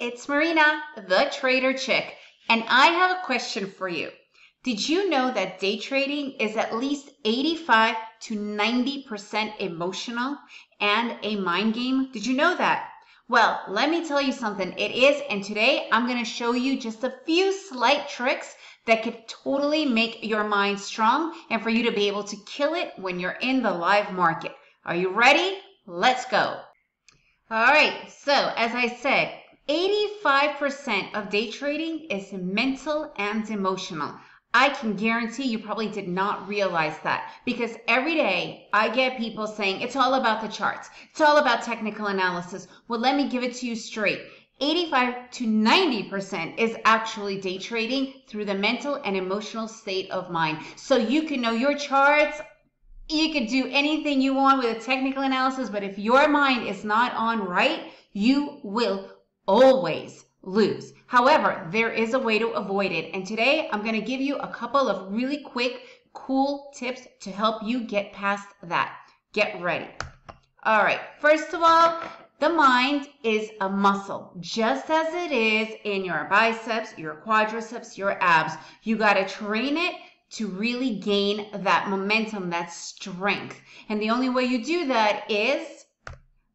it's Marina, the Trader Chick, and I have a question for you. Did you know that day trading is at least 85 to 90% emotional and a mind game? Did you know that? Well, let me tell you something. It is, and today I'm going to show you just a few slight tricks that could totally make your mind strong and for you to be able to kill it when you're in the live market. Are you ready? Let's go. All right, so as I said, 85% of day trading is mental and emotional. I can guarantee you probably did not realize that because every day I get people saying it's all about the charts. It's all about technical analysis. Well, let me give it to you straight. 85 to 90% is actually day trading through the mental and emotional state of mind. So you can know your charts. You can do anything you want with a technical analysis, but if your mind is not on right, you will always lose. However, there is a way to avoid it. And today I'm going to give you a couple of really quick, cool tips to help you get past that. Get ready. All right. First of all, the mind is a muscle, just as it is in your biceps, your quadriceps, your abs. You got to train it to really gain that momentum, that strength. And the only way you do that is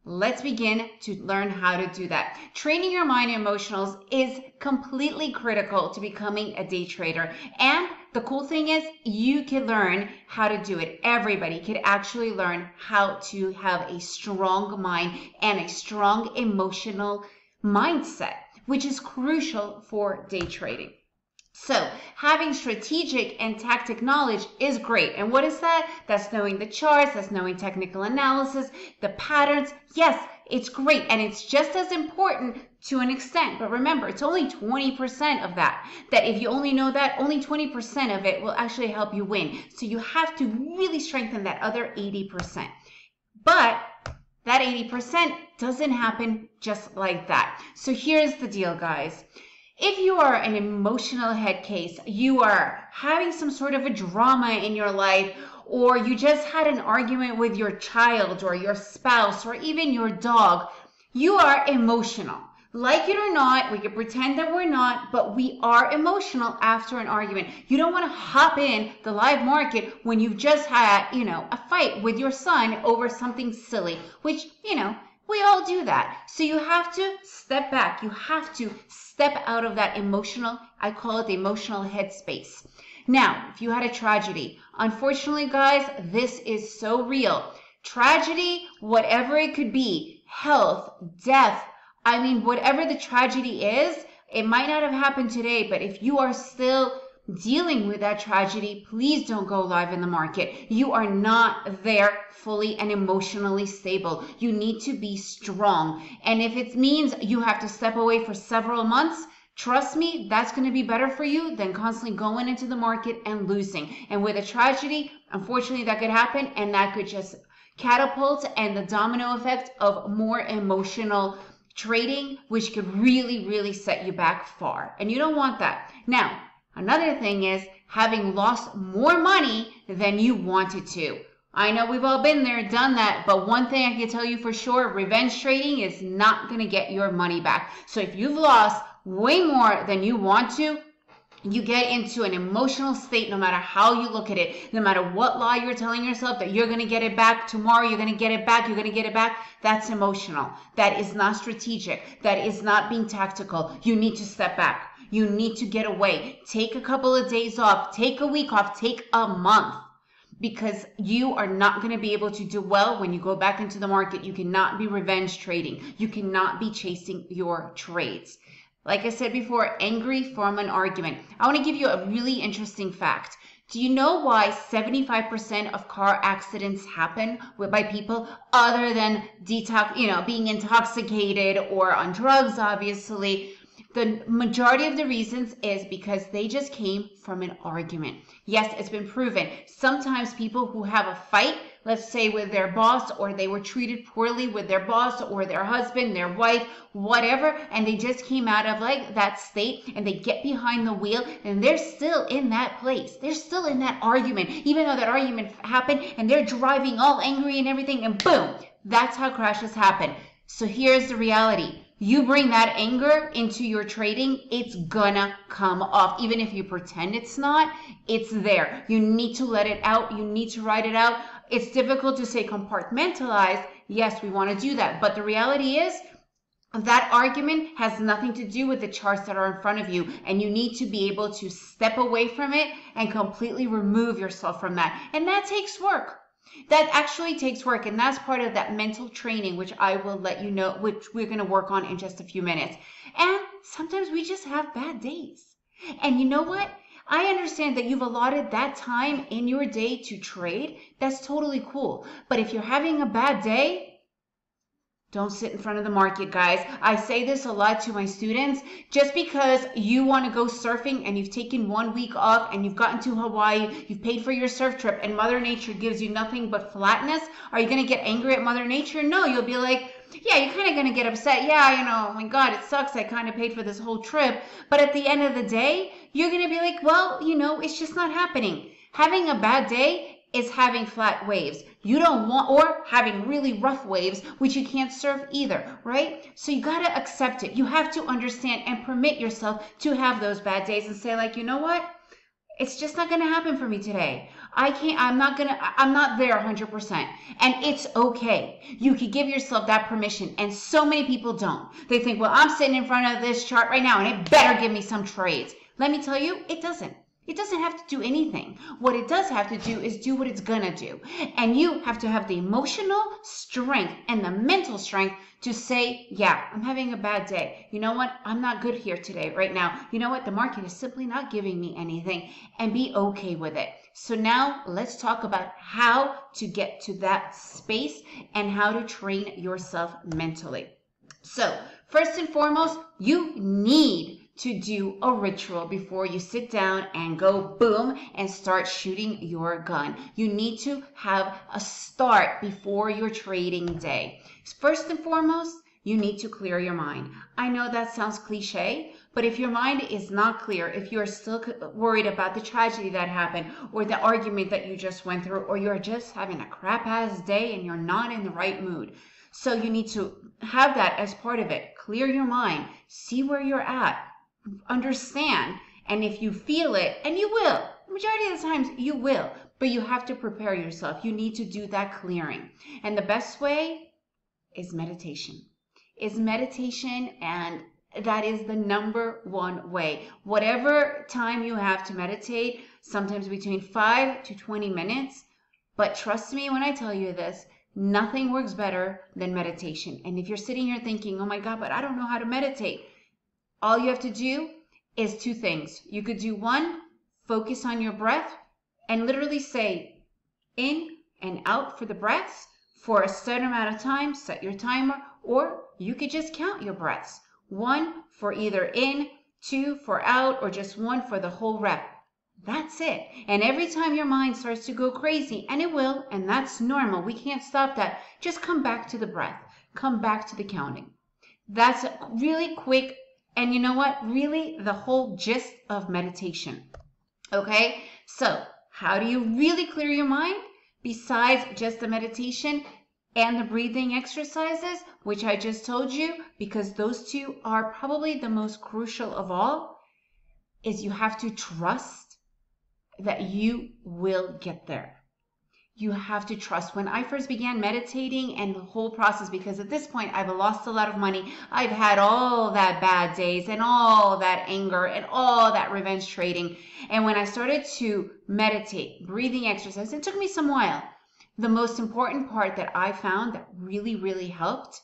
Let's begin to learn how to do that. Training your mind and emotionals is completely critical to becoming a day trader. And the cool thing is you can learn how to do it. Everybody could actually learn how to have a strong mind and a strong emotional mindset, which is crucial for day trading. So having strategic and tactic knowledge is great. And what is that? That's knowing the charts, that's knowing technical analysis, the patterns. Yes, it's great. And it's just as important to an extent. But remember, it's only 20% of that. That if you only know that, only 20% of it will actually help you win. So you have to really strengthen that other 80%. But that 80% doesn't happen just like that. So here's the deal, guys. If you are an emotional head case, you are having some sort of a drama in your life, or you just had an argument with your child or your spouse or even your dog, you are emotional. Like it or not, we can pretend that we're not, but we are emotional after an argument. You don't want to hop in the live market when you've just had, you know, a fight with your son over something silly, which, you know, we all do that. So you have to step back. You have to step out of that emotional, I call it the emotional headspace. Now, if you had a tragedy, unfortunately, guys, this is so real. Tragedy, whatever it could be, health, death, I mean, whatever the tragedy is, it might not have happened today, but if you are still dealing with that tragedy, please don't go live in the market. You are not there fully and emotionally stable. You need to be strong. And if it means you have to step away for several months, Trust me, that's going to be better for you than constantly going into the market and losing. And with a tragedy, unfortunately, that could happen and that could just catapult and the domino effect of more emotional trading, which could really, really set you back far. And you don't want that. Now, Another thing is having lost more money than you wanted to. I know we've all been there, done that, but one thing I can tell you for sure, revenge trading is not going to get your money back. So if you've lost way more than you want to, you get into an emotional state no matter how you look at it, no matter what lie you're telling yourself that you're going to get it back tomorrow, you're going to get it back, you're going to get it back. That's emotional. That is not strategic. That is not being tactical. You need to step back. You need to get away. Take a couple of days off. Take a week off. Take a month because you are not going to be able to do well when you go back into the market. You cannot be revenge trading. You cannot be chasing your trades. Like I said before, angry from an argument. I want to give you a really interesting fact. Do you know why 75% of car accidents happen by people other than detox, you know, being intoxicated or on drugs, obviously? The majority of the reasons is because they just came from an argument. Yes, it's been proven. Sometimes people who have a fight, let's say with their boss, or they were treated poorly with their boss or their husband, their wife, whatever, and they just came out of like that state and they get behind the wheel and they're still in that place. They're still in that argument, even though that argument happened and they're driving all angry and everything, and boom, that's how crashes happen. So here's the reality you bring that anger into your trading, it's gonna come off. Even if you pretend it's not, it's there. You need to let it out. You need to write it out. It's difficult to say compartmentalize. Yes, we want to do that. But the reality is, that argument has nothing to do with the charts that are in front of you and you need to be able to step away from it and completely remove yourself from that and that takes work that actually takes work and that's part of that mental training which i will let you know which we're going to work on in just a few minutes and sometimes we just have bad days and you know what I understand that you've allotted that time in your day to trade. That's totally cool. But if you're having a bad day, don't sit in front of the market, guys. I say this a lot to my students. Just because you want to go surfing and you've taken one week off and you've gotten to Hawaii, you've paid for your surf trip, and Mother Nature gives you nothing but flatness, are you going to get angry at Mother Nature? No, you'll be like, yeah, you're kind of going to get upset. Yeah, you know, oh my God, it sucks. I kind of paid for this whole trip. But at the end of the day, you're going to be like, well, you know, it's just not happening. Having a bad day is having flat waves. You don't want, or having really rough waves, which you can't surf either, right? So you got to accept it. You have to understand and permit yourself to have those bad days and say, like, you know what? It's just not going to happen for me today. I can't, I'm not going to, I'm not there 100%. And it's okay. You can give yourself that permission. And so many people don't. They think, well, I'm sitting in front of this chart right now and it better give me some trades. Let me tell you, it doesn't. It doesn't have to do anything. What it does have to do is do what it's gonna do. And you have to have the emotional strength and the mental strength to say, yeah, I'm having a bad day. You know what? I'm not good here today, right now. You know what? The market is simply not giving me anything and be okay with it. So now let's talk about how to get to that space and how to train yourself mentally. So first and foremost, you need to do a ritual before you sit down and go boom and start shooting your gun. You need to have a start before your trading day. First and foremost, you need to clear your mind. I know that sounds cliche, but if your mind is not clear, if you're still worried about the tragedy that happened or the argument that you just went through, or you're just having a crap ass day and you're not in the right mood. So you need to have that as part of it. Clear your mind, see where you're at, understand. And if you feel it, and you will, majority of the times you will, but you have to prepare yourself. You need to do that clearing. And the best way is meditation. Is meditation and that is the number one way. Whatever time you have to meditate, sometimes between 5 to 20 minutes, but trust me when I tell you this, nothing works better than meditation. And if you're sitting here thinking, "Oh my god, but I don't know how to meditate." All you have to do is two things. You could do one, focus on your breath and literally say in and out for the breaths for a certain amount of time, set your timer, or you could just count your breaths. One for either in, two for out, or just one for the whole rep. That's it. And every time your mind starts to go crazy, and it will, and that's normal, we can't stop that, just come back to the breath. Come back to the counting. That's a really quick and you know what? Really, the whole gist of meditation. Okay, so how do you really clear your mind besides just the meditation and the breathing exercises, which I just told you, because those two are probably the most crucial of all, is you have to trust that you will get there you have to trust. When I first began meditating and the whole process, because at this point I've lost a lot of money, I've had all that bad days and all that anger and all that revenge trading. And when I started to meditate, breathing exercise, it took me some while. The most important part that I found that really, really helped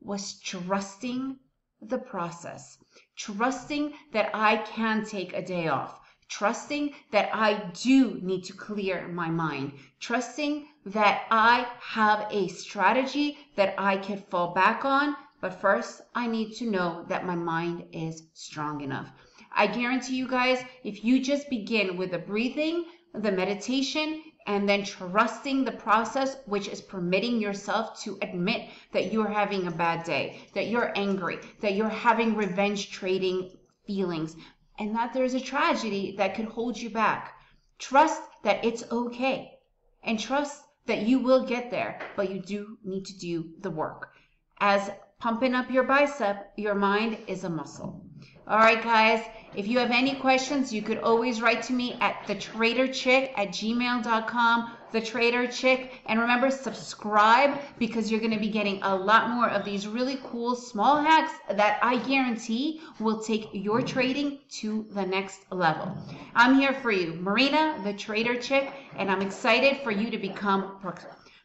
was trusting the process, trusting that I can take a day off trusting that I do need to clear my mind, trusting that I have a strategy that I can fall back on. But first, I need to know that my mind is strong enough. I guarantee you guys, if you just begin with the breathing, the meditation, and then trusting the process, which is permitting yourself to admit that you're having a bad day, that you're angry, that you're having revenge trading feelings, and that there's a tragedy that could hold you back. Trust that it's okay and trust that you will get there, but you do need to do the work. As pumping up your bicep, your mind is a muscle. All right, guys. If you have any questions, you could always write to me at thetraderchick at gmail.com, the Trader Chick. And remember, subscribe because you're going to be getting a lot more of these really cool small hacks that I guarantee will take your trading to the next level. I'm here for you, Marina, the Trader Chick, and I'm excited for you to become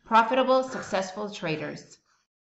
profitable, successful traders.